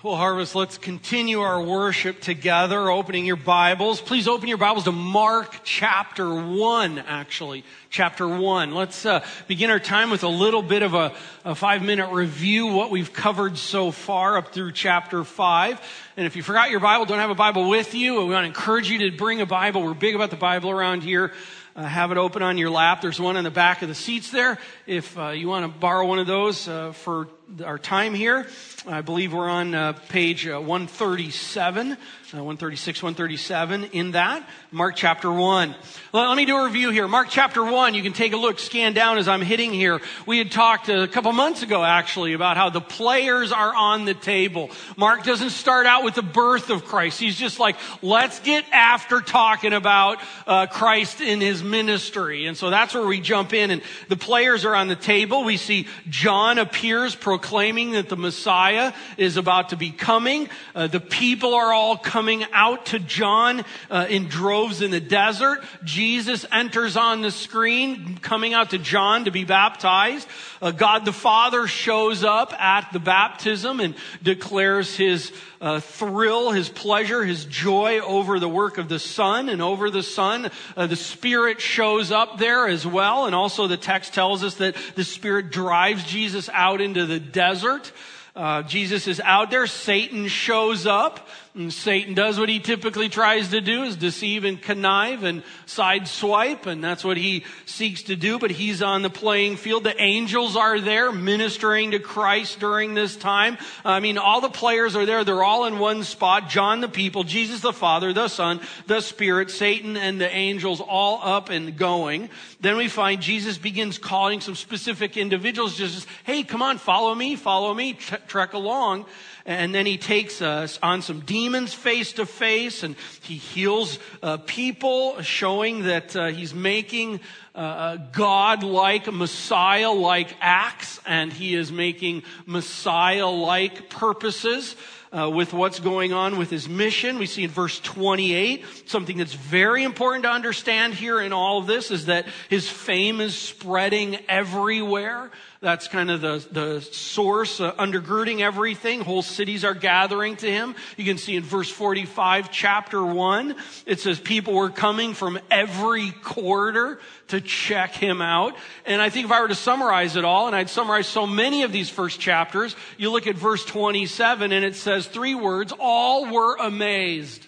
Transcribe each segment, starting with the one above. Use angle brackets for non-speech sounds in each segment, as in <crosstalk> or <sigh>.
Well, Harvest, let's continue our worship together, opening your Bibles. Please open your Bibles to Mark chapter 1, actually. Chapter 1. Let's uh, begin our time with a little bit of a, a five minute review, what we've covered so far up through chapter 5. And if you forgot your Bible, don't have a Bible with you, we want to encourage you to bring a Bible. We're big about the Bible around here. Uh, have it open on your lap. There's one in the back of the seats there. If uh, you want to borrow one of those uh, for our time here. I believe we're on uh, page uh, 137, uh, 136, 137 in that. Mark chapter 1. Let, let, me do a review here. Mark chapter 1, you can take a look, scan down as I'm hitting here. We had talked a couple months ago actually about how the players are on the table. Mark doesn't start out with the birth of Christ. He's just like, let's get after talking about uh, Christ in his ministry. And so that's where we jump in and the players are on the table. We see John appears, that the Messiah is about to be coming. Uh, the people are all coming out to John uh, in droves in the desert. Jesus enters on the screen, coming out to John to be baptized. Uh, God the Father shows up at the baptism and declares his uh, thrill, his pleasure, his joy over the work of the Son and over the Son. Uh, the Spirit shows up there as well. And also the text tells us that the Spirit drives Jesus out into the desert. Uh, Jesus is out there. Satan shows up. And Satan does what he typically tries to do is deceive and connive and sideswipe. And that's what he seeks to do. But he's on the playing field. The angels are there ministering to Christ during this time. I mean, all the players are there. They're all in one spot. John the people, Jesus the Father, the Son, the Spirit, Satan and the angels all up and going. Then we find Jesus begins calling some specific individuals just, hey, come on, follow me, follow me, trek along. And then he takes us on some demons face to face and he heals uh, people, showing that uh, he's making uh, God like, Messiah like acts and he is making Messiah like purposes. Uh, with what's going on with his mission. We see in verse 28 something that's very important to understand here in all of this is that his fame is spreading everywhere. That's kind of the, the source uh, undergirding everything. Whole cities are gathering to him. You can see in verse 45, chapter 1, it says people were coming from every quarter to check him out. And I think if I were to summarize it all, and I'd summarize so many of these first chapters, you look at verse 27 and it says three words, all were amazed.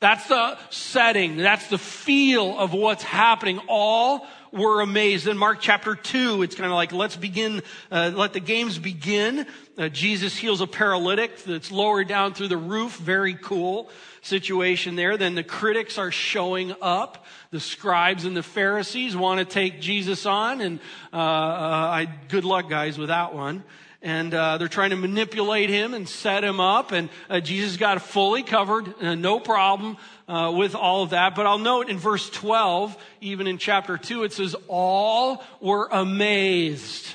That's the setting. That's the feel of what's happening. All were amazed. In Mark chapter 2, it's kind of like, let's begin, uh, let the games begin. Uh, Jesus heals a paralytic that's lowered down through the roof. Very cool situation there. Then the critics are showing up. The scribes and the Pharisees want to take Jesus on, and uh, uh I, good luck, guys, with that one and uh, they're trying to manipulate him and set him up. And uh, Jesus got fully covered, uh, no problem uh, with all of that. But I'll note in verse 12, even in chapter 2, it says, All were amazed.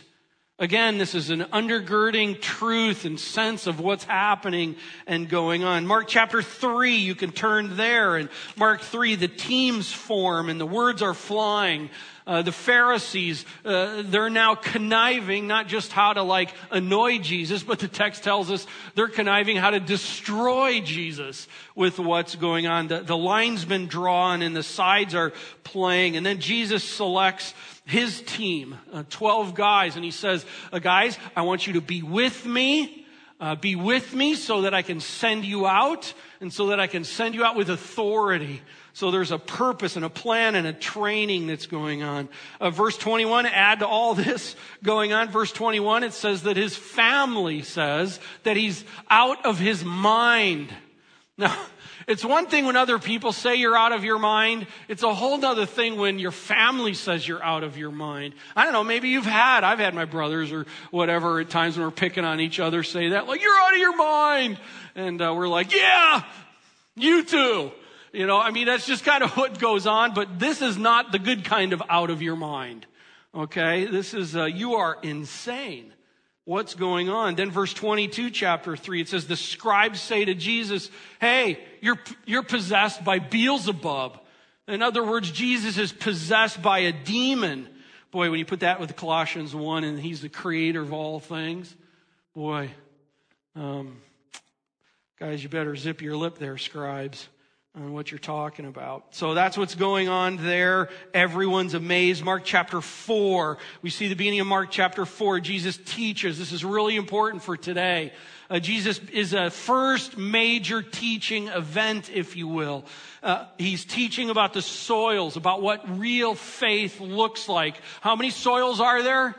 Again, this is an undergirding truth and sense of what's happening and going on. Mark chapter 3, you can turn there. And Mark 3, the teams form and the words are flying uh, the Pharisees, uh, they're now conniving not just how to like annoy Jesus, but the text tells us they're conniving how to destroy Jesus with what's going on. The, the line's been drawn and the sides are playing. And then Jesus selects his team, uh, 12 guys, and he says, uh, guys, I want you to be with me. Uh, be with me so that I can send you out and so that I can send you out with authority. So there's a purpose and a plan and a training that's going on. Uh, verse 21, add to all this going on. Verse 21, it says that his family says that he's out of his mind. Now, it's one thing when other people say you're out of your mind. It's a whole other thing when your family says you're out of your mind. I don't know, maybe you've had, I've had my brothers or whatever at times when we're picking on each other say that, like, you're out of your mind. And uh, we're like, yeah, you too. You know, I mean, that's just kind of <laughs> what goes on, but this is not the good kind of out of your mind. Okay? This is, uh, you are insane. What's going on? Then verse 22, chapter 3, it says, the scribes say to Jesus, hey, you're, you're possessed by Beelzebub. In other words, Jesus is possessed by a demon. Boy, when you put that with Colossians 1 and he's the creator of all things, boy, um, Guys, you better zip your lip there, scribes on what you're talking about. So that's what's going on there. Everyone's amazed. Mark chapter 4. We see the beginning of Mark chapter 4. Jesus teaches. This is really important for today. Uh, Jesus is a first major teaching event, if you will. Uh, he's teaching about the soils, about what real faith looks like. How many soils are there?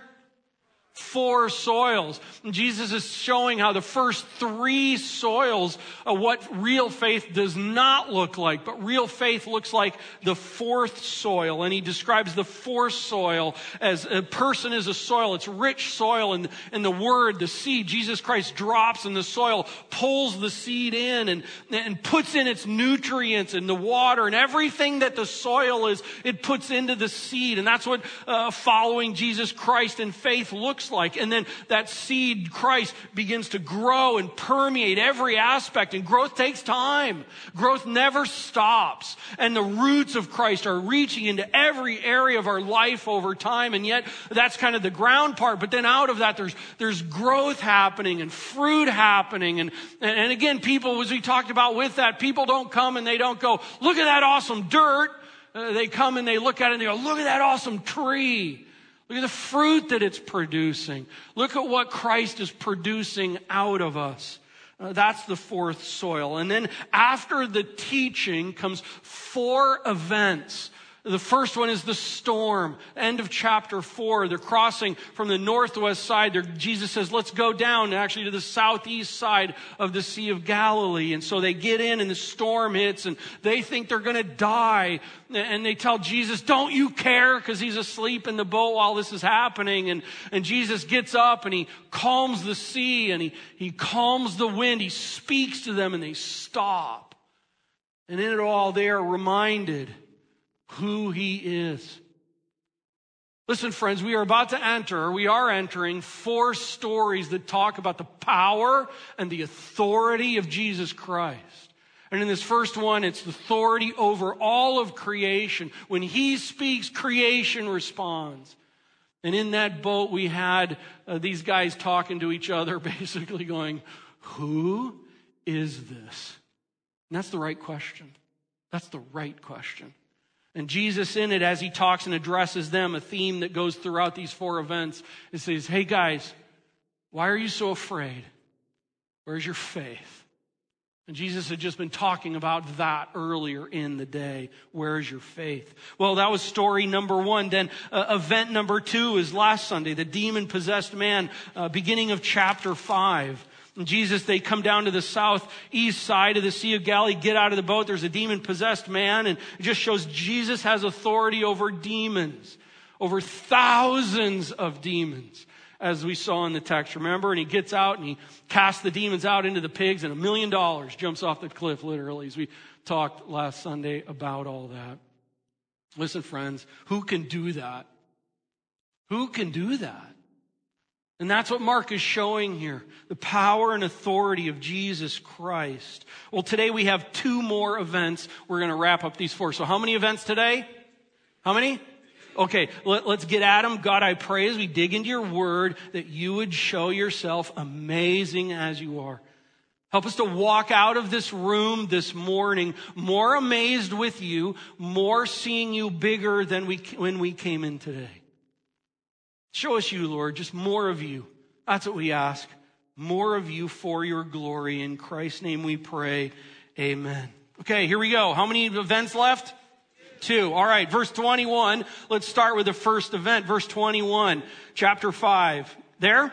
Four soils. And Jesus is showing how the first three soils of what real faith does not look like, but real faith looks like the fourth soil. And he describes the fourth soil as a person is a soil. It's rich soil and, and the word, the seed, Jesus Christ drops in the soil, pulls the seed in and, and puts in its nutrients and the water and everything that the soil is, it puts into the seed. And that's what uh, following Jesus Christ in faith looks looks like. And then that seed, Christ, begins to grow and permeate every aspect. And growth takes time. Growth never stops. And the roots of Christ are reaching into every area of our life over time. And yet that's kind of the ground part. But then out of that, there's, there's growth happening and fruit happening. And, and, and again, people, as we talked about with that, people don't come and they don't go, look at that awesome dirt. Uh, they come and they look at it and they go, look at that awesome tree. Look at the fruit that it's producing. Look at what Christ is producing out of us. Uh, that's the fourth soil. And then after the teaching comes four events the first one is the storm. End of chapter four. They're crossing from the northwest side. They're, Jesus says, let's go down actually to the southeast side of the Sea of Galilee. And so they get in and the storm hits and they think they're going to die. And they tell Jesus, don't you care? Cause he's asleep in the boat while this is happening. And, and Jesus gets up and he calms the sea and he, he calms the wind. He speaks to them and they stop. And in it all, they are reminded who he is. Listen, friends, we are about to enter, we are entering four stories that talk about the power and the authority of Jesus Christ. And in this first one, it's the authority over all of creation. When he speaks, creation responds. And in that boat, we had uh, these guys talking to each other, <laughs> basically going, Who is this? And that's the right question. That's the right question. And Jesus in it, as he talks and addresses them, a theme that goes throughout these four events, it says, Hey guys, why are you so afraid? Where's your faith? And Jesus had just been talking about that earlier in the day. Where's your faith? Well, that was story number one. Then uh, event number two is last Sunday, the demon possessed man, uh, beginning of chapter five. Jesus, they come down to the southeast side of the Sea of Galilee, get out of the boat. There's a demon possessed man, and it just shows Jesus has authority over demons, over thousands of demons, as we saw in the text. Remember? And he gets out and he casts the demons out into the pigs, and a million dollars jumps off the cliff, literally, as we talked last Sunday about all that. Listen, friends, who can do that? Who can do that? And that's what Mark is showing here the power and authority of Jesus Christ. Well, today we have two more events. We're going to wrap up these four. So, how many events today? How many? Okay, let, us get at them. God, I pray as we dig into your word that you would show yourself amazing as you are. Help us to walk out of this room this morning more amazed with you, more seeing you bigger than we, when we came in today. Show us you, Lord, just more of you. That's what we ask. More of you for your glory. In Christ's name we pray. Amen. Okay, here we go. How many events left? Two. All right, verse 21. Let's start with the first event. Verse 21, chapter 5. There?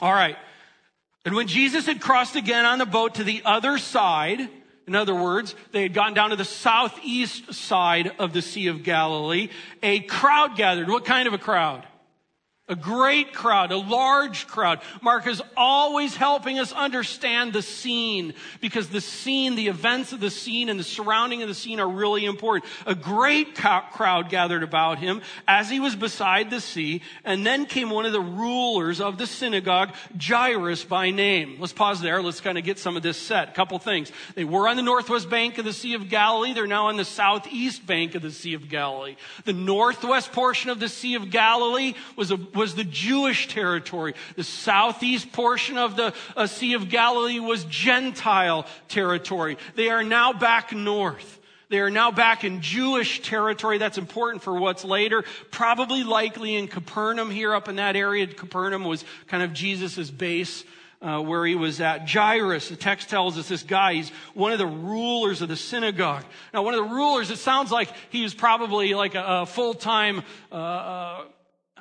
All right. And when Jesus had crossed again on the boat to the other side, in other words, they had gone down to the southeast side of the Sea of Galilee, a crowd gathered. What kind of a crowd? A great crowd, a large crowd. Mark is always helping us understand the scene because the scene, the events of the scene and the surrounding of the scene are really important. A great crowd gathered about him as he was beside the sea and then came one of the rulers of the synagogue, Jairus by name. Let's pause there. Let's kind of get some of this set. A couple things. They were on the northwest bank of the Sea of Galilee. They're now on the southeast bank of the Sea of Galilee. The northwest portion of the Sea of Galilee was a was the Jewish territory. The southeast portion of the uh, Sea of Galilee was Gentile territory. They are now back north. They are now back in Jewish territory. That's important for what's later. Probably likely in Capernaum here up in that area. Capernaum was kind of Jesus' base. Uh, where he was at. Jairus, the text tells us this guy, he's one of the rulers of the synagogue. Now, one of the rulers, it sounds like he was probably like a, a full-time, uh, uh,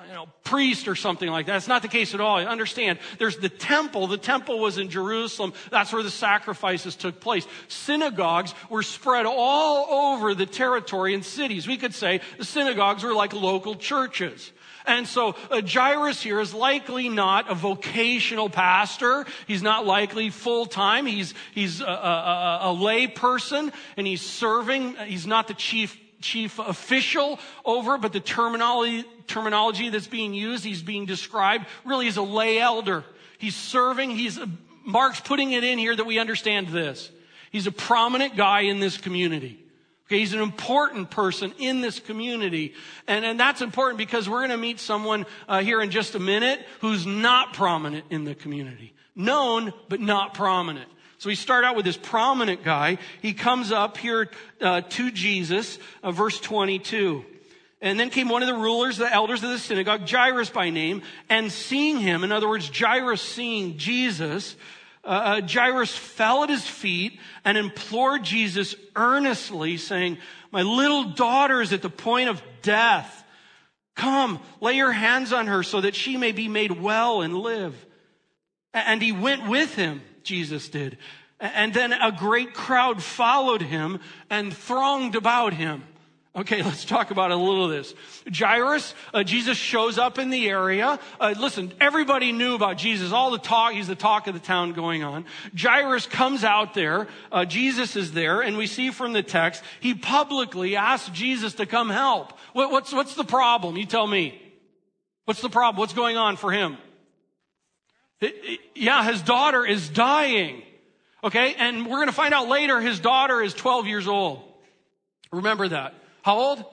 you know, priest or something like that. It's not the case at all. Understand, there's the temple. The temple was in Jerusalem. That's where the sacrifices took place. Synagogues were spread all over the territory and cities. We could say the synagogues were like local churches. And so uh, Jairus here is likely not a vocational pastor. He's not likely full time. He's, he's a, a, a lay person and he's serving. He's not the chief chief official over, but the terminology, terminology that's being used, he's being described really as a lay elder. He's serving, he's, Mark's putting it in here that we understand this. He's a prominent guy in this community. Okay, he's an important person in this community. And, and that's important because we're going to meet someone uh, here in just a minute who's not prominent in the community. Known, but not prominent. So we start out with this prominent guy. He comes up here uh, to Jesus, uh, verse 22. And then came one of the rulers, the elders of the synagogue, Jairus by name, and seeing him, in other words, Jairus seeing Jesus, uh, uh, Jairus fell at his feet and implored Jesus earnestly, saying, My little daughter is at the point of death. Come, lay your hands on her so that she may be made well and live. And he went with him. Jesus did. And then a great crowd followed him and thronged about him. Okay, <laughs> let's talk about a little of this. Jairus, uh, Jesus shows up in the area. Uh, listen, everybody knew about Jesus. All the talk, he's the talk of the town going on. Jairus comes out there. Uh, Jesus is there, and we see from the text, he publicly asks Jesus to come help. What, what's, what's the problem? You tell me. What's the problem? What's going on for him? Yeah, his daughter is dying. Okay, and we're going to find out later his daughter is 12 years old. Remember that. How old?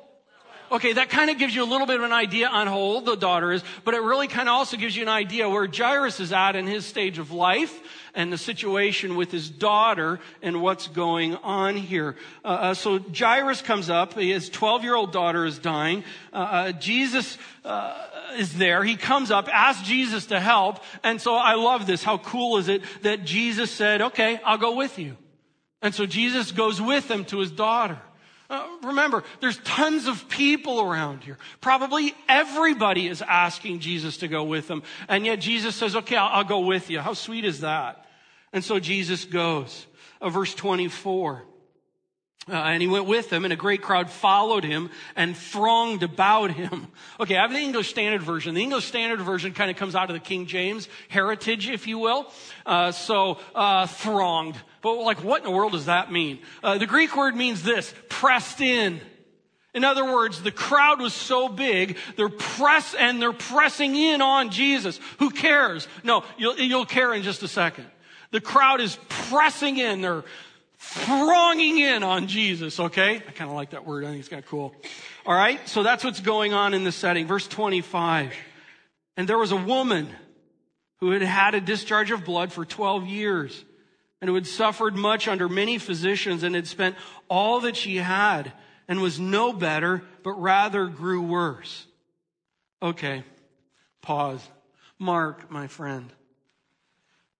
Okay, that kind of gives you a little bit of an idea on how old the daughter is, but it really kind of also gives you an idea where Jairus is at in his stage of life and the situation with his daughter and what's going on here. Uh, uh, so Jairus comes up. His 12 year old daughter is dying. Uh, uh Jesus uh, is there. He comes up, asks Jesus to help. And so I love this. How cool is it that Jesus said, okay, I'll go with you. And so Jesus goes with him to his daughter. Uh, remember, there's tons of people around here. Probably everybody is asking Jesus to go with them. And yet Jesus says, okay, I'll, I'll go with you. How sweet is that? And so Jesus goes. Uh, verse 24. Uh, and he went with them, and a great crowd followed him and thronged about him. Okay, I have the English Standard Version. The English Standard Version kind of comes out of the King James heritage, if you will. Uh, so, uh, thronged. But like, what in the world does that mean? Uh, the Greek word means this, pressed in. In other words, the crowd was so big, they're press and they're pressing in on Jesus. Who cares? No, you'll, you'll care in just a second. The crowd is pressing in. They're thronging in on Jesus, okay? I kind of like that word. I think it's kind of cool. All right. So that's what's going on in the setting. Verse 25. And there was a woman who had had a discharge of blood for 12 years and who had suffered much under many physicians and had spent all that she had and was no better, but rather grew worse. Okay, pause. Mark, my friend.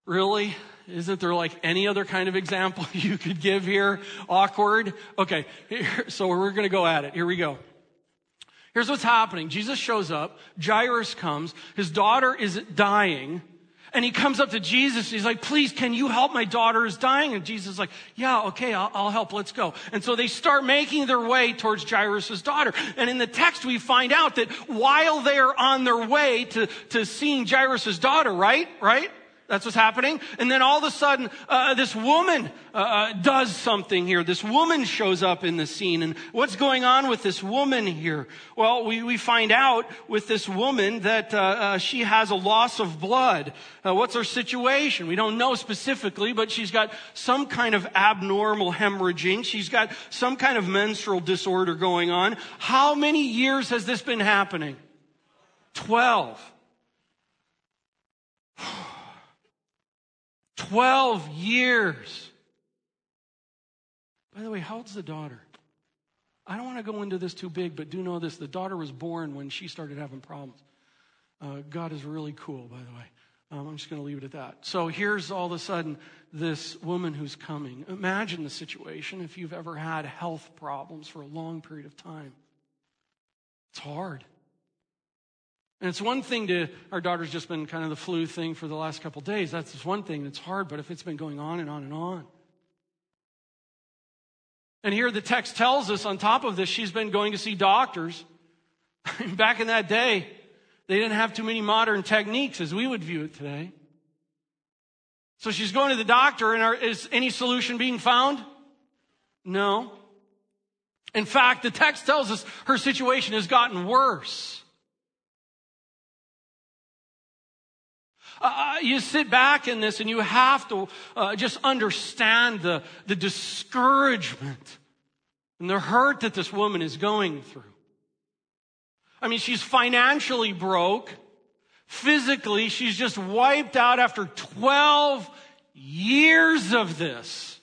Really? Isn't there like any other kind of example <laughs> you could give here? Awkward? Okay, so we're going to go at it. Here we go. Here's what's happening. Jesus shows up. Jairus comes. His daughter is dying. And he comes up to Jesus. He's like, please, can you help? My daughter is dying. And Jesus is like, yeah, okay, I'll, I'll, help. Let's go. And so they start making their way towards Jairus' daughter. And in the text, we find out that while they're on their way to, to seeing Jairus' daughter, right? Right? That's what's happening. And then all of a sudden, uh, this woman uh, uh, does something here. This woman shows up in the scene. And what's going on with this woman here? Well, we, we find out with this woman that uh, uh she has a loss of blood. Uh, what's her situation? We don't know specifically, but she's got some kind of abnormal hemorrhaging. She's got some kind of menstrual disorder going on. How many years has this been happening? Twelve. 12 years. By the way, how old's the daughter? I don't want to go into this too big, but do know this. The daughter was born when she started having problems. Uh, God is really cool, by the way. Um, I'm just going to leave it at that. So here's all of a sudden this woman who's coming. Imagine the situation if you've ever had health problems for a long period of time. It's hard. And it's one thing to, our daughter's just been kind of the flu thing for the last couple days. That's just one thing that's hard, but if it's been going on and on and on. And here the text tells us on top of this, she's been going to see doctors. <laughs> Back in that day, they didn't have too many modern techniques as we would view it today. So she's going to the doctor, and are, is any solution being found? No. In fact, the text tells us her situation has gotten worse. Uh, uh you sit back in this and you have to uh, just understand the, the discouragement and the hurt that this woman is going through. I mean, she's financially broke. Physically, she's just wiped out after 12 years of this.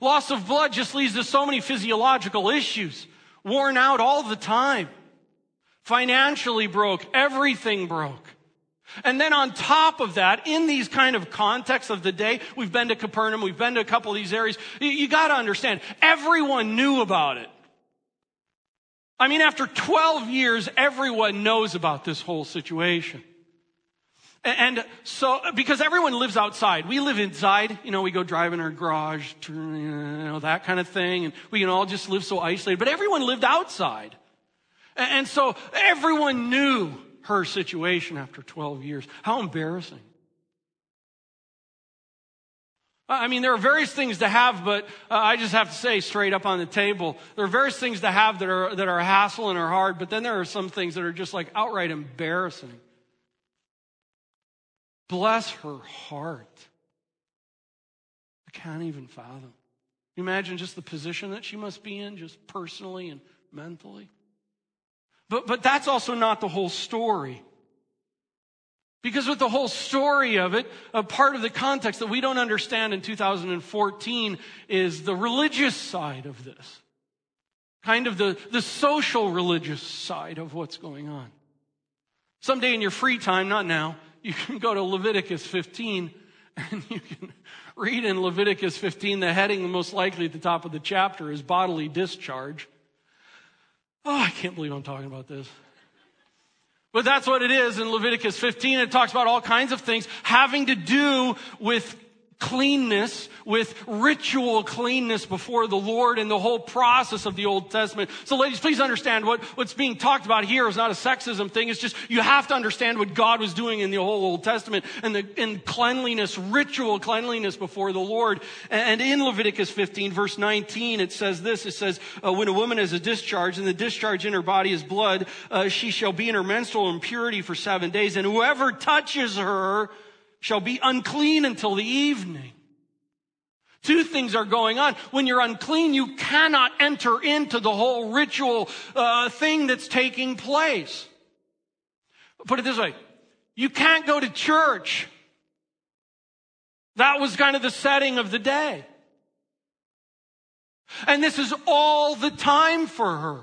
Loss of blood just leads to so many physiological issues. Worn out all the time. Financially broke. Everything broke. And then on top of that, in these kind of contexts of the day, we've been to Capernaum, we've been to a couple of these areas, you, gotta understand, everyone knew about it. I mean, after 12 years, everyone knows about this whole situation. And so, because everyone lives outside, we live inside, you know, we go drive in our garage, you know, that kind of thing, and we can all just live so isolated, but everyone lived outside. And so everyone knew her situation after 12 years. How embarrassing. I mean, there are various things to have, but uh, I just have to say straight up on the table, there are various things to have that are, that are hassle and are hard, but then there are some things that are just like outright embarrassing. Bless her heart. I can't even fathom. Imagine just the position that she must be in, just personally and mentally. But, but that's also not the whole story. Because with the whole story of it, a part of the context that we don't understand in 2014 is the religious side of this. Kind of the, the social religious side of what's going on. Someday in your free time, not now, you can go to Leviticus 15 and you can read in Leviticus 15, the heading most likely at the top of the chapter is bodily discharge. Oh, I can't believe I'm talking about this. But that's what it is in Leviticus 15. It talks about all kinds of things having to do with cleanness, with ritual cleanness before the Lord and the whole process of the Old Testament. So ladies, please understand what, what's being talked about here is not a sexism thing. It's just you have to understand what God was doing in the whole Old Testament and the in cleanliness, ritual cleanliness before the Lord. And in Leviticus 15 verse 19, it says this, it says, uh, when a woman has a discharge and the discharge in her body is blood, uh, she shall be in her menstrual impurity for seven days and whoever touches her shall be unclean until the evening. Two things are going on. When you're unclean, you cannot enter into the whole ritual uh, thing that's taking place. Put it this way you can't go to church. That was kind of the setting of the day. And this is all the time for her.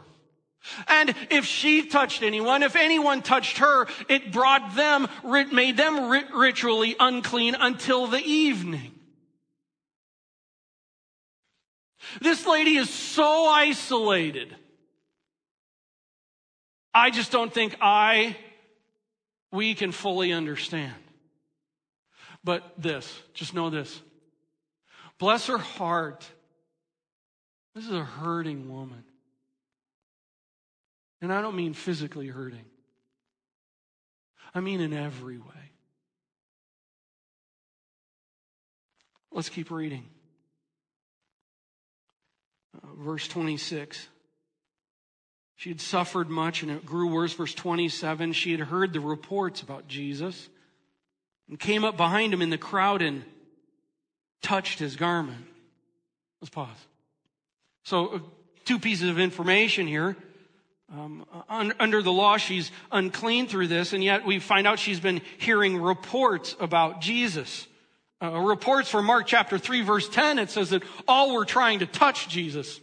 And if she touched anyone, if anyone touched her, it brought them, made them ritually unclean until the evening. This lady is so isolated. I just don't think I, we can fully understand. But this, just know this. Bless her heart. This is a hurting woman. And I don't mean physically hurting, I mean in every way. Let's keep reading. Uh, verse 26. She had suffered much and it grew worse. Verse 27. She had heard the reports about Jesus and came up behind him in the crowd and touched his garment. Let's pause. So, uh, two pieces of information here. Um, un- under the law, she's unclean through this, and yet we find out she's been hearing reports about Jesus. Uh, reports from Mark chapter 3 verse 10, it says that all were trying to touch Jesus.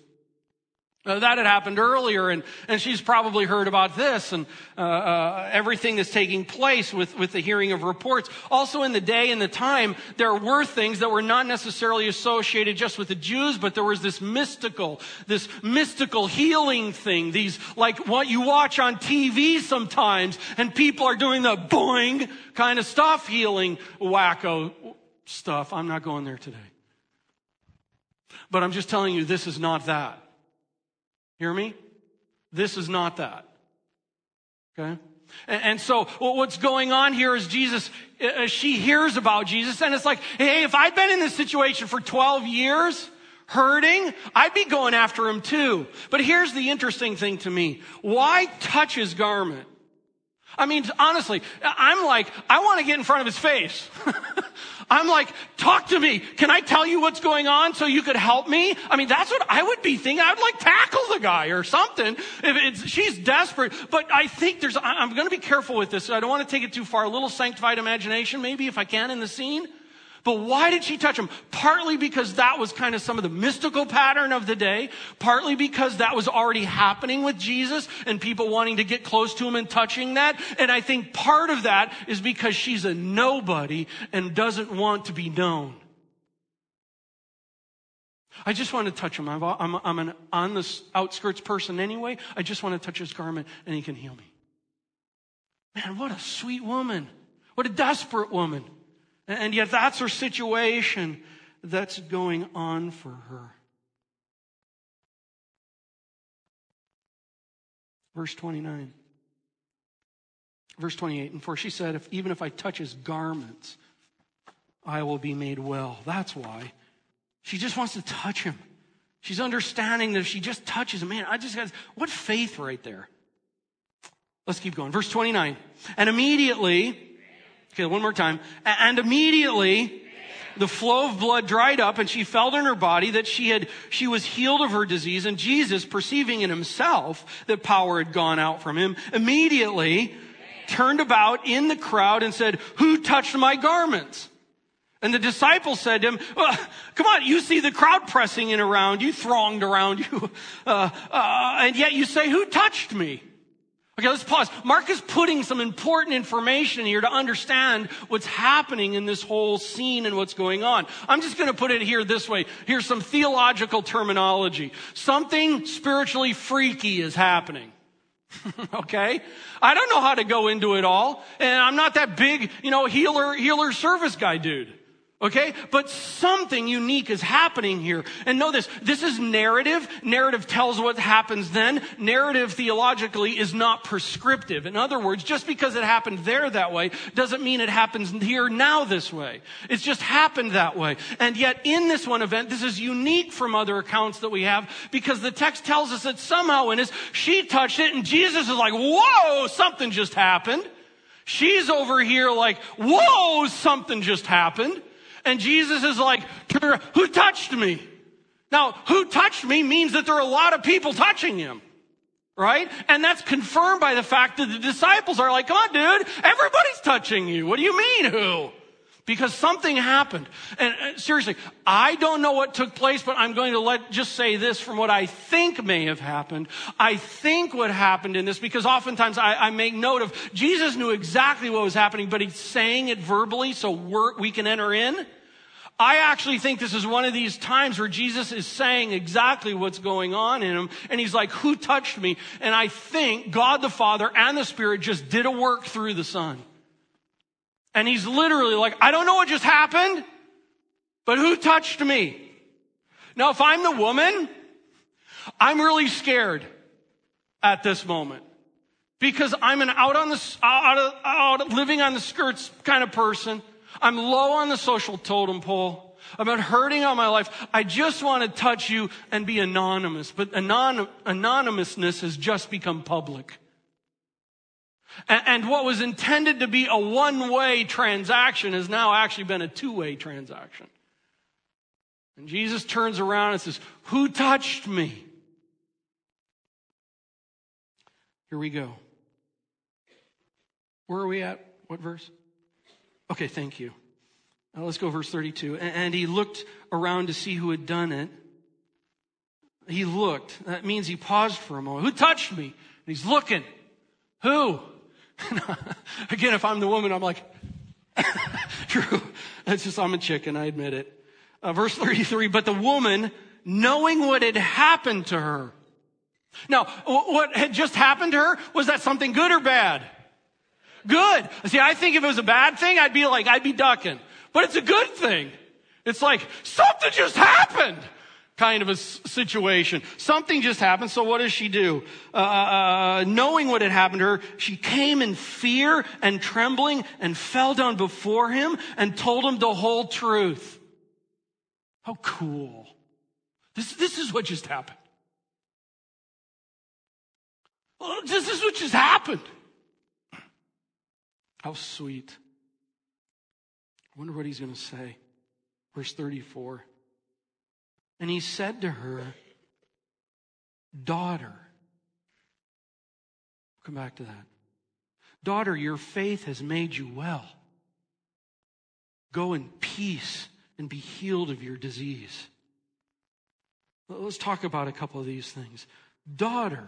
Uh, that had happened earlier, and, and she's probably heard about this and uh, uh, everything that's taking place with, with the hearing of reports. Also, in the day and the time, there were things that were not necessarily associated just with the Jews, but there was this mystical, this mystical healing thing. These, like what you watch on TV sometimes, and people are doing the boing kind of stuff, healing wacko stuff. I'm not going there today. But I'm just telling you, this is not that. Hear me? This is not that. Okay? And, so what's going on here is Jesus, she hears about Jesus and it's like, hey, if I'd been in this situation for 12 years, hurting, I'd be going after him too. But here's the interesting thing to me. Why touch his garment? I mean, honestly, I'm like, I want to get in front of his face. <laughs> I'm like, talk to me. Can I tell you what's going on so you could help me? I mean, that's what I would be thinking. I'd like tackle the guy or something. If it's, she's desperate. But I think there's, I'm going to be careful with this. I don't want to take it too far. A little sanctified imagination, maybe, if I can, in the scene. But why did she touch him? Partly because that was kind of some of the mystical pattern of the day. Partly because that was already happening with Jesus and people wanting to get close to him and touching that. And I think part of that is because she's a nobody and doesn't want to be known. I just want to touch him. I'm, I'm, an on the outskirts person anyway. I just want to touch his garment and he can heal me. Man, what a sweet woman. What a desperate woman. And yet that's her situation that's going on for her. Verse 29. Verse 28. And for she said, if, even if I touch his garments, I will be made well. That's why. She just wants to touch him. She's understanding that if she just touches him, man, I just got, what faith right there. Let's keep going. Verse 29. And immediately, Okay, one more time. And immediately, the flow of blood dried up and she felt in her body that she had, she was healed of her disease. And Jesus, perceiving in himself that power had gone out from him, immediately turned about in the crowd and said, who touched my garments? And the disciples said to him, well, come on, you see the crowd pressing in around you, thronged around you, uh, uh, and yet you say, who touched me? Okay, let's pause. Mark is putting some important information here to understand what's happening in this whole scene and what's going on. I'm just going to put it here this way. Here's some theological terminology. Something spiritually freaky is happening. <laughs> okay? I don't know how to go into it all, and I'm not that big, you know, healer, healer service guy dude. Okay? But something unique is happening here. And know this, this is narrative. Narrative tells what happens then. Narrative theologically is not prescriptive. In other words, just because it happened there that way doesn't mean it happens here now this way. It's just happened that way. And yet in this one event, this is unique from other accounts that we have because the text tells us that somehow in this, she touched it and Jesus is like, whoa, something just happened. She's over here like, whoa, something just happened. And Jesus is like, who touched me? Now, who touched me means that there are a lot of people touching him. Right? And that's confirmed by the fact that the disciples are like, come on, dude, everybody's touching you. What do you mean who? Because something happened. And uh, seriously, I don't know what took place, but I'm going to let just say this from what I think may have happened. I think what happened in this, because oftentimes I, I make note of Jesus knew exactly what was happening, but he's saying it verbally so we can enter in. I actually think this is one of these times where Jesus is saying exactly what's going on in him. And he's like, who touched me? And I think God the Father and the Spirit just did a work through the Son. And he's literally like, I don't know what just happened, but who touched me? Now, if I'm the woman, I'm really scared at this moment because I'm an out on the, out, of, out living on the skirts kind of person. I'm low on the social totem pole. I've been hurting all my life. I just want to touch you and be anonymous. But anon- anonymousness has just become public. And, what was intended to be a one way transaction has now actually been a two way transaction. And Jesus turns around and says, Who touched me? Here we go. Where are we at? What verse? Okay, thank you. Now let's go verse 32. And he looked around to see who had done it. He looked. That means he paused for a moment. Who touched me? And he's looking. Who? <laughs> Again, if I'm the woman, I'm like, <laughs> true. That's just, I'm a chicken, I admit it. Uh, verse 33, but the woman, knowing what had happened to her. Now, what had just happened to her, was that something good or bad? Good. See, I think if it was a bad thing, I'd be like, I'd be ducking. But it's a good thing. It's like, something just happened kind of a situation. Something just happened, so what does she do? Uh, uh, uh, knowing what had happened to her, she came in fear and trembling and fell down before him and told him the whole truth. How cool. This, this is what just happened. This is what just happened. How sweet. I wonder what he's going to say. Verse 34. And he said to her, Daughter, come back to that. Daughter, your faith has made you well. Go in peace and be healed of your disease. Let's talk about a couple of these things. Daughter,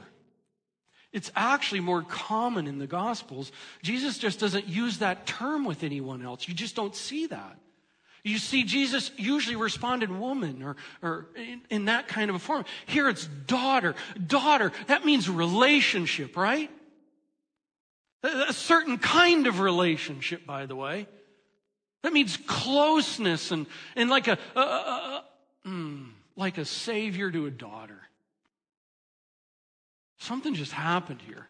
it's actually more common in the Gospels. Jesus just doesn't use that term with anyone else. You just don't see that. You see, Jesus usually responded woman or, or in, in that kind of a form. Here it's daughter. Daughter, that means relationship, right? A certain kind of relationship, by the way. That means closeness and, and like a, a, a, a mm, like a savior to a daughter. Something just happened here.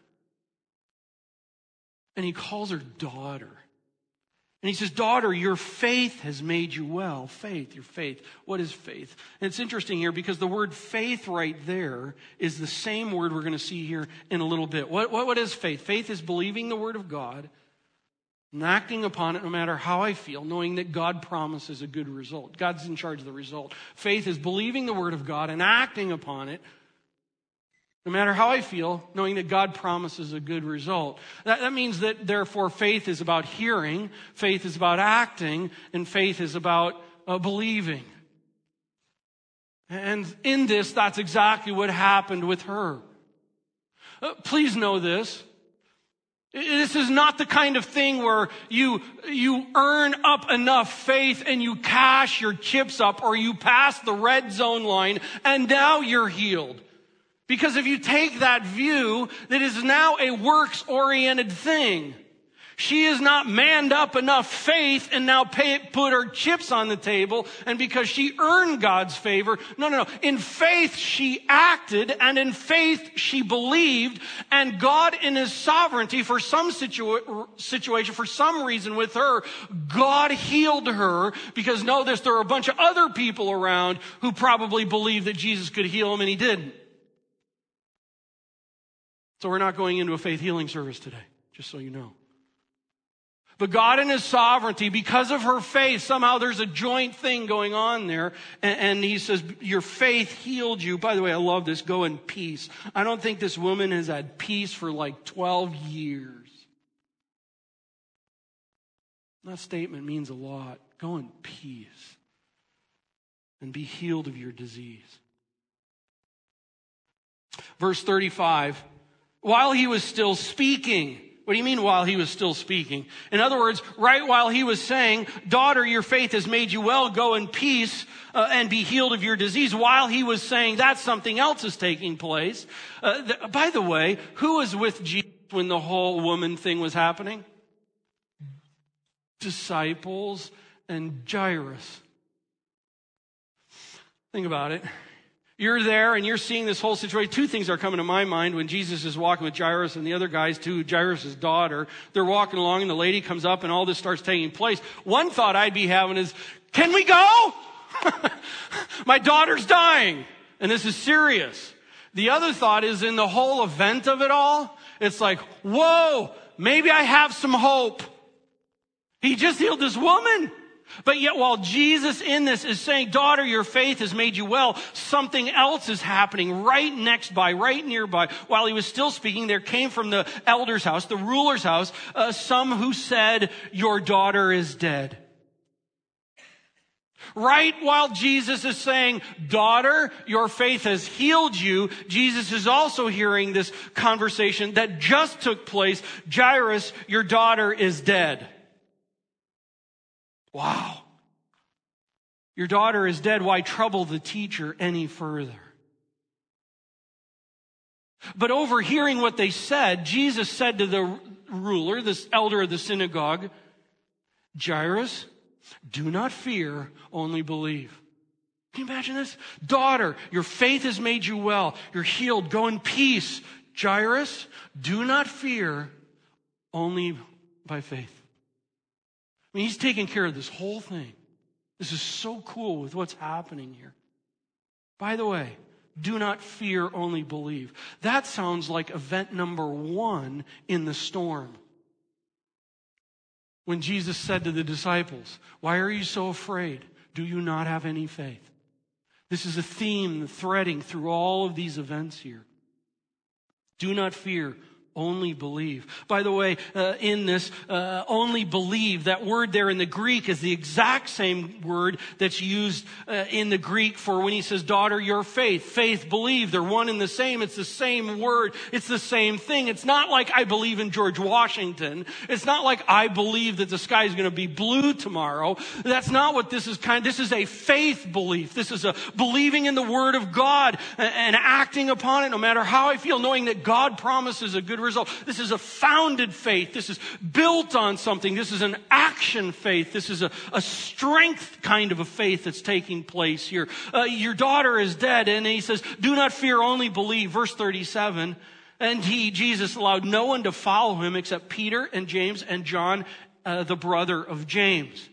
And he calls her daughter. And he says, Daughter, your faith has made you well. Faith, your faith. What is faith? And it's interesting here because the word faith right there is the same word we're going to see here in a little bit. What, what, what is faith? Faith is believing the word of God and acting upon it no matter how I feel, knowing that God promises a good result. God's in charge of the result. Faith is believing the word of God and acting upon it no matter how I feel, knowing that God promises a good result. That, that, means that therefore faith is about hearing, faith is about acting, and faith is about uh, believing. And in this, that's exactly what happened with her. Uh, please know this. This is not the kind of thing where you, you earn up enough faith and you cash your chips up or you pass the red zone line and now you're healed. Because if you take that view, that is now a works oriented thing. She has not manned up enough faith and now pay, put her chips on the table. And because she earned God's favor, no, no, no. In faith, she acted and in faith, she believed. And God in his sovereignty for some situa- situation, for some reason with her, God healed her because notice there are a bunch of other people around who probably believed that Jesus could heal them and he didn't. So we're not going into a faith healing service today, just so you know. But God in His sovereignty, because of her faith, somehow there's a joint thing going on there. And, and, He says, Your faith healed you. By the way, I love this. Go in peace. I don't think this woman has had peace for like 12 years. That statement means a lot. Go in peace and be healed of your disease. Verse 35 while he was still speaking. What do you mean while he was still speaking? In other words, right while he was saying, daughter, your faith has made you well, go in peace uh, and be healed of your disease. While he was saying that, something else is taking place. Uh, th- by the way, who was with Jesus when the whole woman thing was happening? Disciples and Jairus. Think about it. You're there and you're seeing this whole situation. Two things are coming to my mind when Jesus is walking with Jairus and the other guys too, Jairus' daughter. They're walking along and the lady comes up and all this starts taking place. One thought I'd be having is, can we go? <laughs> my daughter's dying. And this is serious. The other thought is in the whole event of it all, it's like, whoa, maybe I have some hope. He just healed this woman. But yet while Jesus in this is saying, daughter, your faith has made you well, something else is happening right next by, right nearby. While he was still speaking, there came from the elder's house, the ruler's house, uh, some who said, your daughter is dead. Right while Jesus is saying, daughter, your faith has healed you, Jesus is also hearing this conversation that just took place. Jairus, your daughter is dead. Wow. Your daughter is dead. Why trouble the teacher any further? But overhearing what they said, Jesus said to the ruler, this elder of the synagogue, Jairus, do not fear, only believe. Can you imagine this? Daughter, your faith has made you well. You're healed. Go in peace. Jairus, do not fear, only by faith. Mean, he's taking care of this whole thing. This is so cool with what's happening here. By the way, do not fear, only believe. That sounds like event number one in the storm. When Jesus said to the disciples, Why are you so afraid? Do you not have any faith? This is a theme threading through all of these events here. Do not fear, only believe. By the way, uh, in this, uh, only believe, that word there in the Greek is the exact same word that's used uh, in the Greek for when he says, daughter, your faith. Faith, believe. They're one and the same. It's the same word. It's the same thing. It's not like I believe in George Washington. It's not like I believe that the sky is going to be blue tomorrow. That's not what this is kind of, This is a faith belief. This is a believing in the word of God and, and acting upon it no matter how I feel, knowing that God promises a good result. This is a founded faith. This is built on something. This is an action faith. This is a, a strength kind of a faith that's taking place here. Uh, your daughter is dead. And he says, do not fear, only believe. Verse 37. And he, Jesus, allowed no one to follow him except Peter and James and John, uh, the brother of James.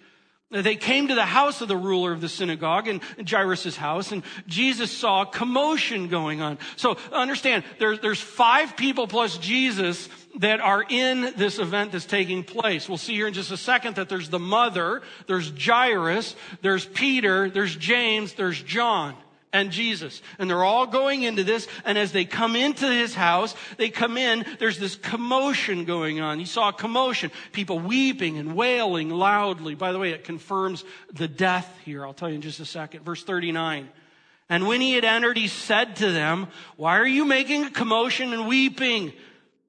They came to the house of the ruler of the synagogue and Jairus' house and Jesus saw a commotion going on. So understand, there's, there's five people plus Jesus that are in this event that's taking place. We'll see here in just a second that there's the mother, there's Jairus, there's Peter, there's James, there's John and Jesus. And they're all going into this. And as they come into his house, they come in, there's this commotion going on. He saw a commotion. People weeping and wailing loudly. By the way, it confirms the death here. I'll tell you in just a second. Verse 39. And when he had entered, he said to them, why are you making a commotion and weeping?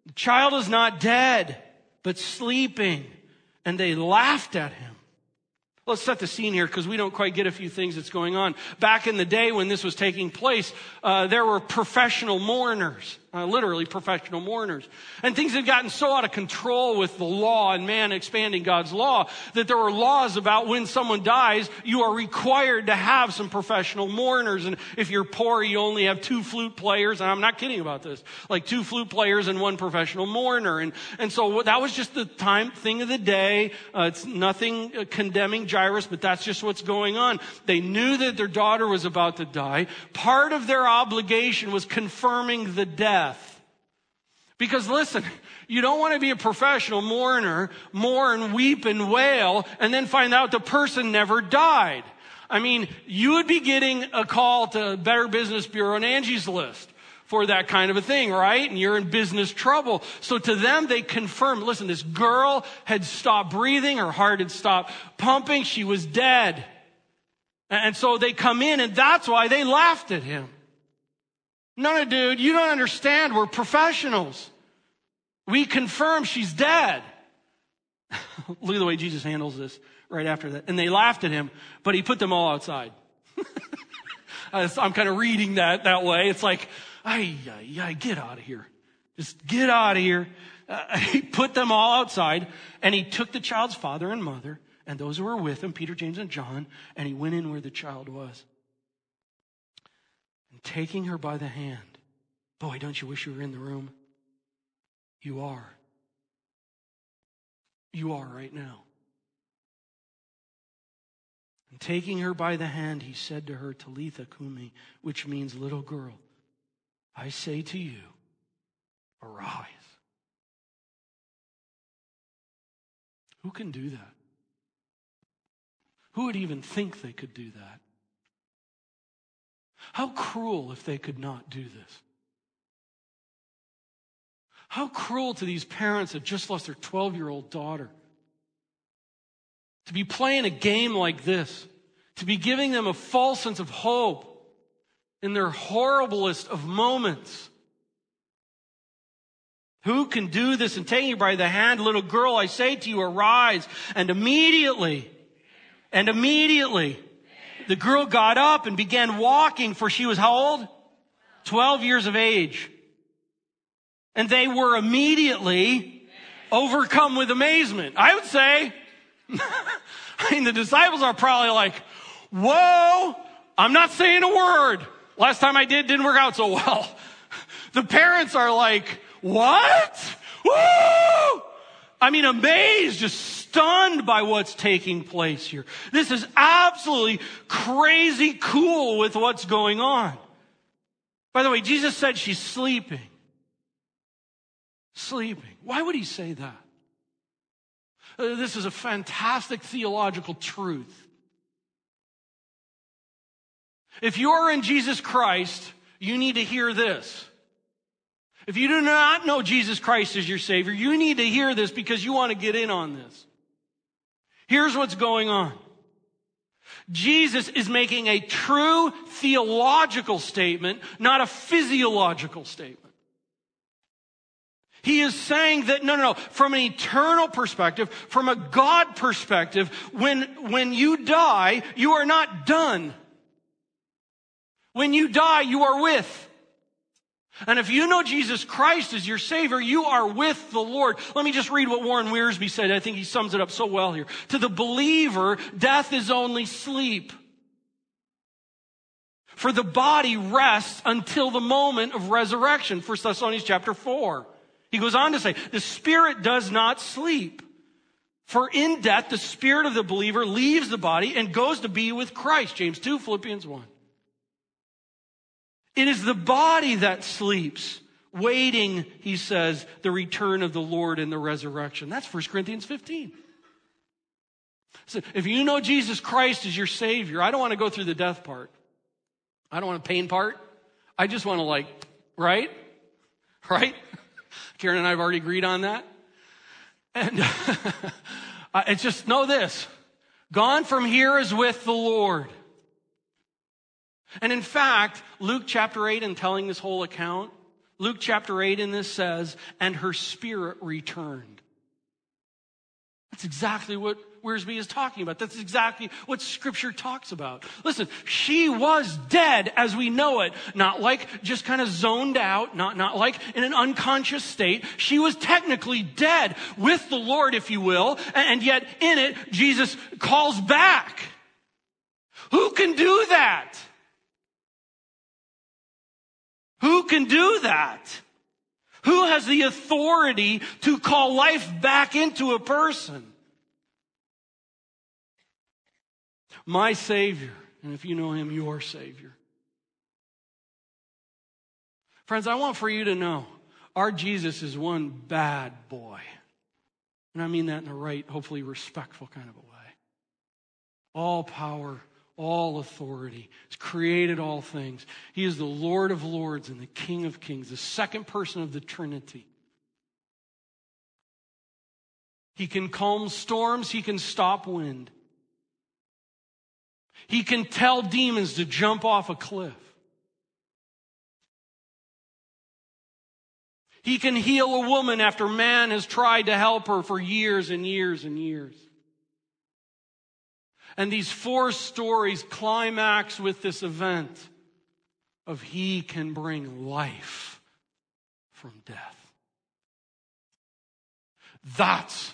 The child is not dead, but sleeping. And they laughed at him. Let's set the scene here because we don't quite get a few things that's going on. Back in the day when this was taking place, uh, there were professional mourners uh, literally professional mourners. And things had gotten so out of control with the law and man expanding God's law that there were laws about when someone dies, you are required to have some professional mourners. And if you're poor, you only have two flute players. And I'm not kidding about this. Like two flute players and one professional mourner. And, and so that was just the time thing of the day. Uh, it's nothing uh, condemning Jairus, but that's just what's going on. They knew that their daughter was about to die. Part of their obligation was confirming the death death. Because listen, you don't want to be a professional mourner, mourn, weep, and wail, and then find out the person never died. I mean, you would be getting a call to Better Business Bureau and Angie's List for that kind of a thing, right? And you're in business trouble. So to them, they confirm, listen, this girl had stopped breathing, her heart had stopped pumping, she was dead. And so they come in, and that's why they laughed at him. No, no, dude, you don't understand. We're professionals. We confirm she's dead. <laughs> Look at the way Jesus handles this right after that. And they laughed at him, but he put them all outside. <laughs> I'm kind of reading that that way. It's like, ay, ay, get out of here. Just get out of here. Uh, <laughs> he put them all outside and he took the child's father and mother and those who were with him, Peter, James, and John, and he went in where the child was taking her by the hand. Boy, don't you wish you were in the room? You are. You are right now. And taking her by the hand, he said to her, Talitha Kumi, which means little girl, I say to you, arise. Who can do that? Who would even think they could do that? How cruel if they could not do this. How cruel to these parents that just lost their 12 year old daughter. To be playing a game like this, to be giving them a false sense of hope in their horriblest of moments. Who can do this and take you by the hand? Little girl, I say to you, arise. And immediately, and immediately, the girl got up and began walking for she was how old? 12 years of age. And they were immediately overcome with amazement. I would say, <laughs> I mean, the disciples are probably like, whoa, I'm not saying a word. Last time I did didn't work out so well. <laughs> The parents are like, what? Woo! I mean, amazed, just stunned by what's taking place here. This is absolutely crazy cool with what's going on. By the way, Jesus said she's sleeping. Sleeping. Why would he say that? Uh, this is a fantastic theological truth. If you are in Jesus Christ, you need to hear this. If you do not know Jesus Christ as your Savior, you need to hear this because you want to get in on this. Here's what's going on. Jesus is making a true theological statement, not a physiological statement. He is saying that, no, no, no, from an eternal perspective, from a God perspective, when, when you die, you are not done. When you die, you are with. And if you know Jesus Christ as your Savior, you are with the Lord. Let me just read what Warren Wiersbe said. I think he sums it up so well here. To the believer, death is only sleep. For the body rests until the moment of resurrection. 1 Thessalonians chapter 4. He goes on to say, the spirit does not sleep. For in death, the spirit of the believer leaves the body and goes to be with Christ. James 2, Philippians 1. It is the body that sleeps, waiting, he says, the return of the Lord and the resurrection. That's 1 Corinthians 15. So if you know Jesus Christ as your Savior, I don't want to go through the death part. I don't want the pain part. I just want to like, right? <laughs> Right? Karen and I have already agreed on that. And <laughs> it's just know this. Gone from here is with the Lord. And in fact, Luke chapter 8, in telling this whole account, Luke chapter 8 in this says, and her spirit returned. That's exactly what Wiersbe is talking about. That's exactly what scripture talks about. Listen, she was dead as we know it. Not like just kind of zoned out, not, not like in an unconscious state. She was technically dead with the Lord, if you will. And yet in it, Jesus calls back. Who can do that? Who can do that? Who has the authority to call life back into a person? My Savior. And if you know Him, your Savior. Friends, I want for you to know our Jesus is one bad boy. And I mean that in a right, hopefully respectful kind of a way. All power all authority. He's created all things. He is the Lord of lords and the King of kings, the second person of the Trinity. He can calm storms. He can stop wind. He can tell demons to jump off a cliff. He can heal a woman after man has tried to help her for years and years and years. And these four stories climax with this event of He can bring life from death. That's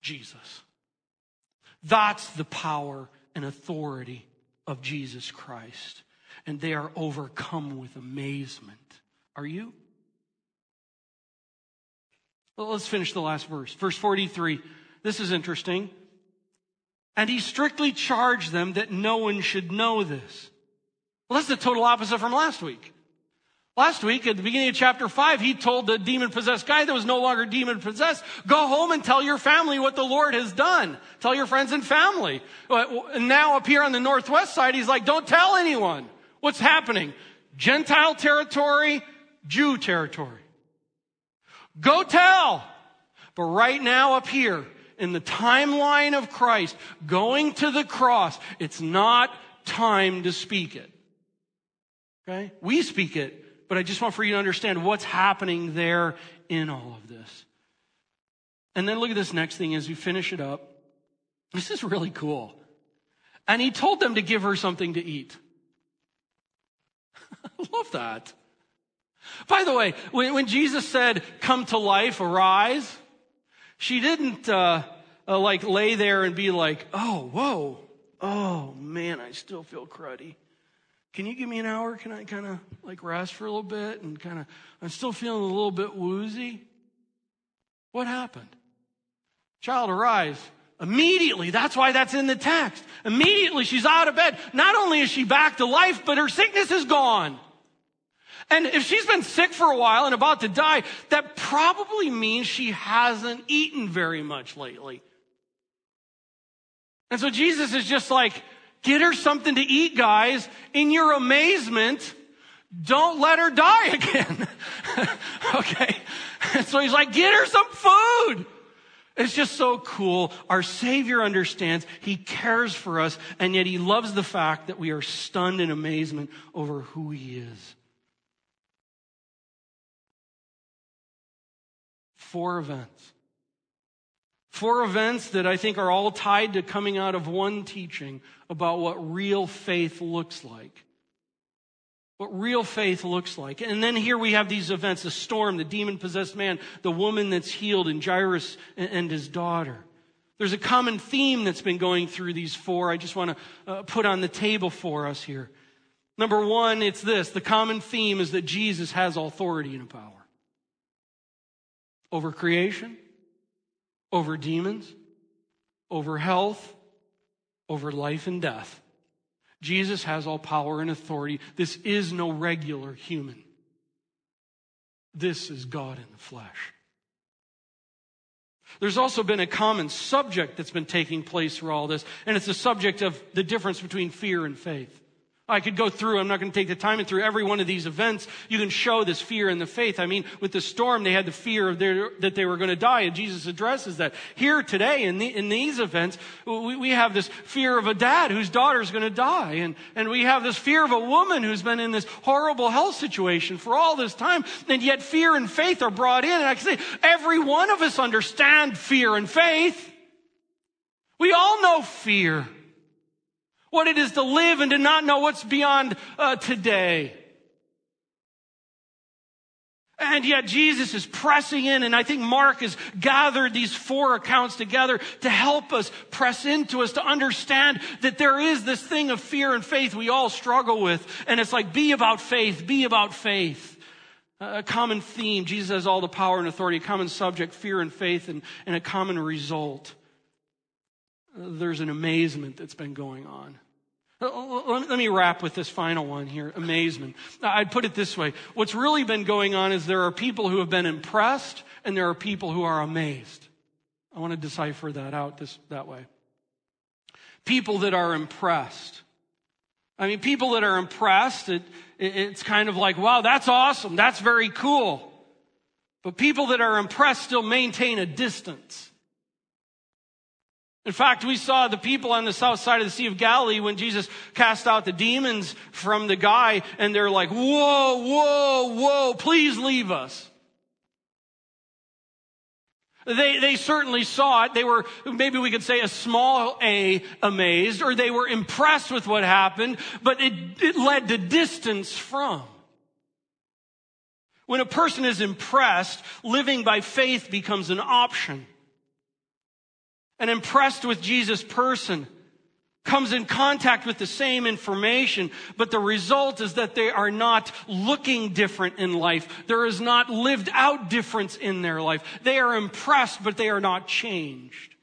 Jesus. That's the power and authority of Jesus Christ. And they are overcome with amazement. Are you? Well, let's finish the last verse. Verse 43. This is interesting. And he strictly charged them that no one should know this. Well, that's the total opposite from last week. Last week, at the beginning of chapter 5, he told the demon possessed guy that was no longer demon possessed, go home and tell your family what the Lord has done. Tell your friends and family. Uh, and now up here on the northwest side, he's like, don't tell anyone what's happening. Gentile territory, Jew territory. Go tell. But right now up here, in the timeline of Christ going to the cross, it's not time to speak it. Okay? We speak it, but I just want for you to understand what's happening there in all of this. And then look at this next thing as we finish it up. This is really cool. And he told them to give her something to eat. <laughs> I love that. By the way, when, when Jesus said, come to life, arise, she didn't uh, uh, like lay there and be like, oh, whoa, oh man, I still feel cruddy. Can you give me an hour? Can I kind of like rest for a little bit and kind of, I'm still feeling a little bit woozy? What happened? Child, arise. Immediately, that's why that's in the text. Immediately, she's out of bed. Not only is she back to life, but her sickness is gone. And if she's been sick for a while and about to die, that probably means she hasn't eaten very much lately. And so Jesus is just like, get her something to eat, guys. In your amazement, don't let her die <laughs> again. <laughs> okay. And so he's like, get her some food. It's just so cool. Our Savior understands. He cares for us, and yet He loves the fact that we are stunned in amazement over who He is. Four events. Four events that I think are all tied to coming out of one teaching about what real faith looks like. What real faith looks like. And then here we have these events the storm, the demon possessed man, the woman that's healed, and Jairus and his daughter. There's a common theme that's been going through these four. I just want to uh, put on the table for us here. Number one, it's this the common theme is that Jesus has authority and power over creation, over demons, over health, over life and death. Jesus has all power and authority. This is no regular human. This is God in the flesh. There's also been a common subject that's been taking place through all this, and it's the subject of the difference between fear and faith. I could go through, I'm not going to take the time and through every one of these events. You can show this fear and the faith. I mean, with the storm, they had the fear of their, that they were going to die, and Jesus addresses that. Here today, in, the, in these events, we, we have this fear of a dad whose daughter is going to die, and, and we have this fear of a woman who's been in this horrible health situation for all this time, and yet fear and faith are brought in. And I can say, every one of us understand fear and faith. We all know fear what it is to live and to not know what's beyond uh, today. And yet Jesus is pressing in, and I think Mark has gathered these four accounts together to help us press into us to understand that there is this thing of fear and faith we all struggle with. And it's like, be about faith, be about faith. A common theme. Jesus has all the power and authority, a common subject, fear and faith, and, and a common result there's an amazement that's been going on. Let me wrap with this final one here amazement. I'd put it this way what's really been going on is there are people who have been impressed and there are people who are amazed. I want to decipher that out this, that way. People that are impressed. I mean, people that are impressed, it, it, it's kind of like, wow, that's awesome. That's very cool. But people that are impressed still maintain a distance. In fact, we saw the people on the south side of the Sea of Galilee when Jesus cast out the demons from the guy, and they're like, whoa, whoa, whoa, please leave us. They, they certainly saw it. They were, maybe we could say a small a amazed, or they were impressed with what happened, but it, it led to distance from. When a person is impressed, living by faith becomes an option and impressed with Jesus' person comes in contact with the same information, but the result is that they are not looking different in life. There is not lived out difference in their life. They are impressed, but they are not changed.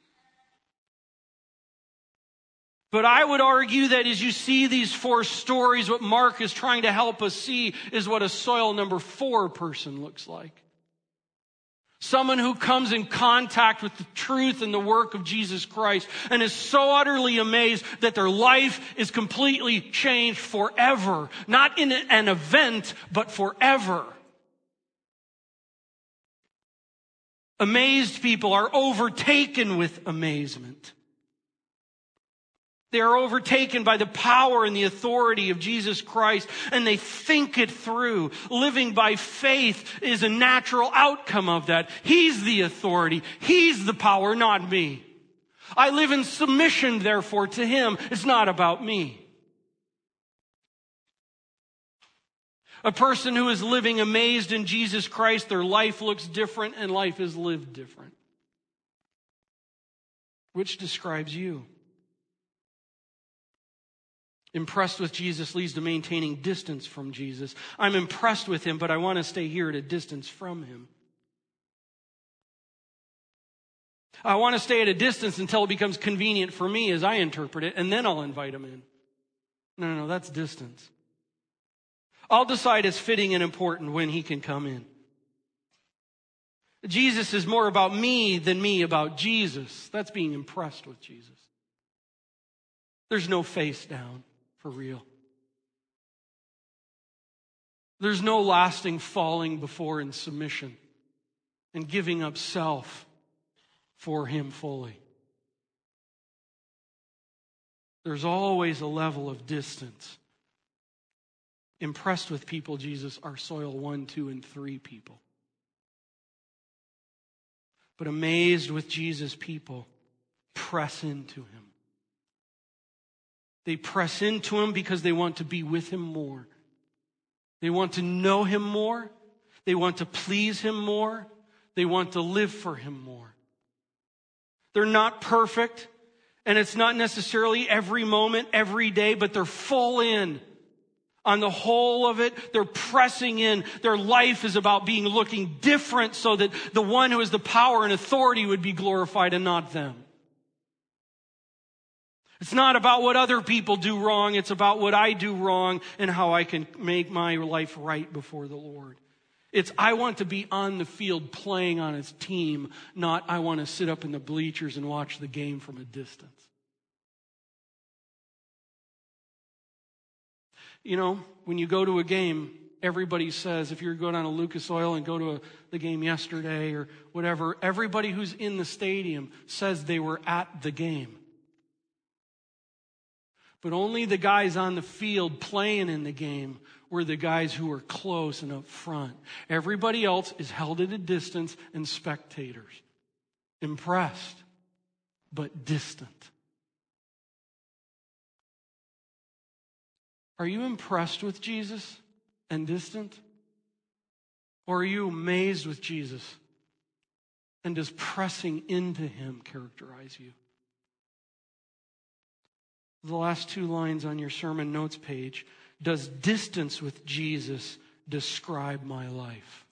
But I would argue that as you see these four stories, what Mark is trying to help us see is what a soil number four person looks like. Someone who comes in contact with the truth and the work of Jesus Christ and is so utterly amazed that their life is completely changed forever. Not in an event, but forever. Amazed people are overtaken with amazement. They are overtaken by the power and the authority of Jesus Christ and they think it through. Living by faith is a natural outcome of that. He's the authority. He's the power, not me. I live in submission, therefore, to Him. It's not about me. A person who is living amazed in Jesus Christ, their life looks different and life is lived different. Which describes you? Impressed with Jesus leads to maintaining distance from Jesus. I'm impressed with him, but I want to stay here at a distance from him. I want to stay at a distance until it becomes convenient for me as I interpret it, and then I'll invite him in. No, no, no, that's distance. I'll decide it's fitting and important when he can come in. Jesus is more about me than me about Jesus. That's being impressed with Jesus. There's no face down for real. There's no lasting falling before in submission and giving up self for Him fully. There's always a level of distance. Impressed with people, Jesus, are soil one, two, and three people. But amazed with Jesus, people press into Him. They press into Him because they want to be with Him more. They want to know Him more. They want to please Him more. They want to live for Him more. They're not perfect, and it's not necessarily every moment, every day, but they're full in on the whole of it. They're pressing in. Their life is about being looking different so that the one who has the power and authority would be glorified and not them. It's not about what other people do wrong. It's about what I do wrong and how I can make my life right before the Lord. It's I want to be on the field playing on his team, not I want to sit up in the bleachers and watch the game from a distance. You know, when you go to a game, everybody says, if you're going on a Lucas Oil and go to a, the game yesterday or whatever, everybody who's in the stadium says they were at the game. But only the guys on the field playing in the game were the guys who were close and up front. Everybody else is held at a distance and spectators. Impressed, but distant. Are you impressed with Jesus and distant? Or are you amazed with Jesus? And does pressing into him characterize you? The last two lines on your sermon notes page does distance with Jesus describe my life?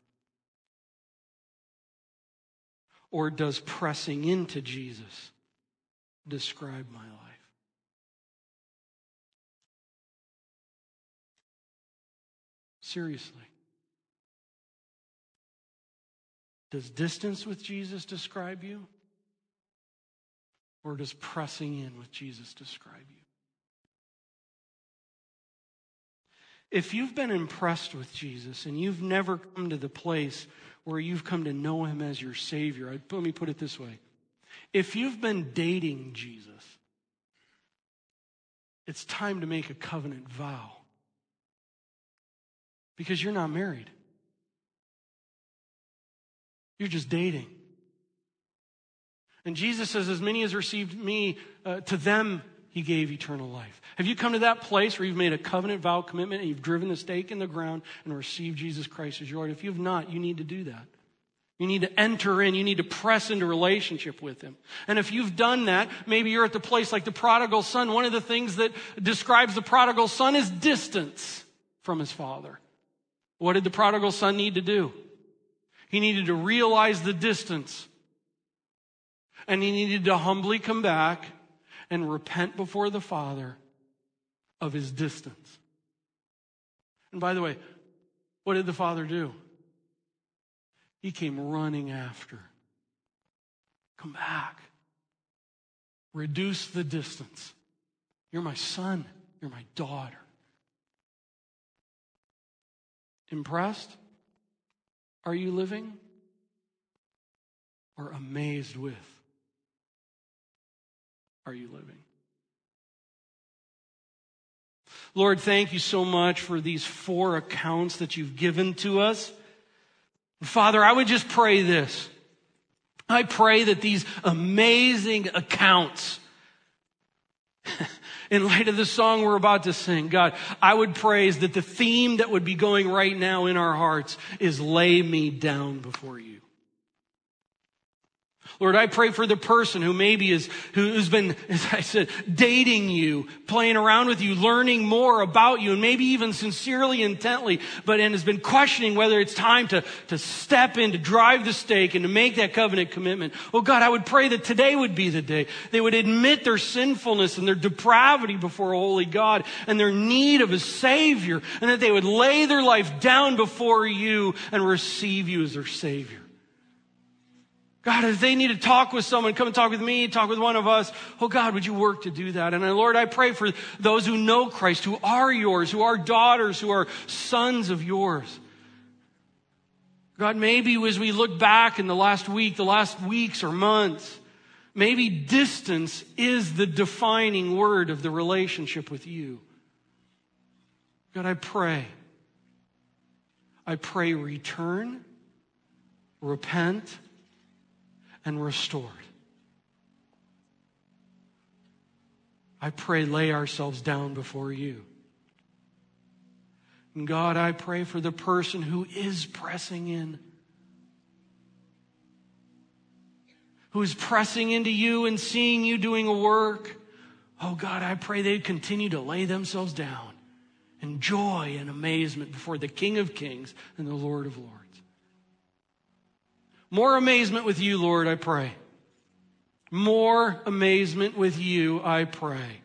Or does pressing into Jesus describe my life? Seriously. Does distance with Jesus describe you? Or does pressing in with Jesus describe you? If you've been impressed with Jesus and you've never come to the place where you've come to know him as your Savior, let me put it this way. If you've been dating Jesus, it's time to make a covenant vow because you're not married. You're just dating. And Jesus says, As many as received me, uh, to them he gave eternal life. Have you come to that place where you've made a covenant vow commitment and you've driven the stake in the ground and received Jesus Christ as your Lord? If you have not, you need to do that. You need to enter in. You need to press into relationship with Him. And if you've done that, maybe you're at the place like the prodigal son. One of the things that describes the prodigal son is distance from his father. What did the prodigal son need to do? He needed to realize the distance. And he needed to humbly come back and repent before the Father of his distance. And by the way, what did the Father do? He came running after. Come back. Reduce the distance. You're my son. You're my daughter. Impressed? Are you living? or amazed with are you living? Lord, thank you so much for these four accounts that you've given to us. Father, I would just pray this. I pray that these amazing accounts, <laughs> in light of the song we're about to sing, God, I would praise that the theme that would be going right now in our hearts is lay me down before you. Lord, I pray for the person who maybe is, who's been, <laughs> as I said, dating you, playing around with you, learning more about you, and maybe even sincerely, intently, but and has been questioning whether it's time to, to step in, to drive the stake, and to make that covenant commitment. Oh God, I would pray that today would be the day. They would admit their sinfulness and their depravity before a holy God and their need of a Savior, and that they would lay their life down before you and receive you as their Savior. God, if they need to talk with someone, come and talk with me, talk with one of us. Oh God, would you work to do that? And uh, Lord, I pray for those who know Christ, who are yours, who are daughters, who are sons of yours. God, maybe as we look back in the last week, the last weeks or months, maybe distance is the defining word of the relationship with you. God, I pray. I pray return, repent, and restored. I pray, lay ourselves down before you. And God, I pray for the person who is pressing in, who is pressing into you and seeing you doing a work. Oh God, I pray they continue to lay themselves down in joy and amazement before the King of Kings and the Lord of Lords. More amazement with you, Lord, I pray. More amazement with you, I pray.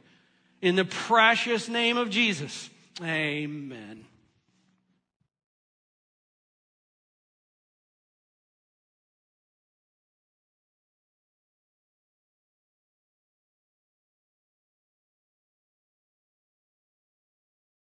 In the precious name of Jesus, amen.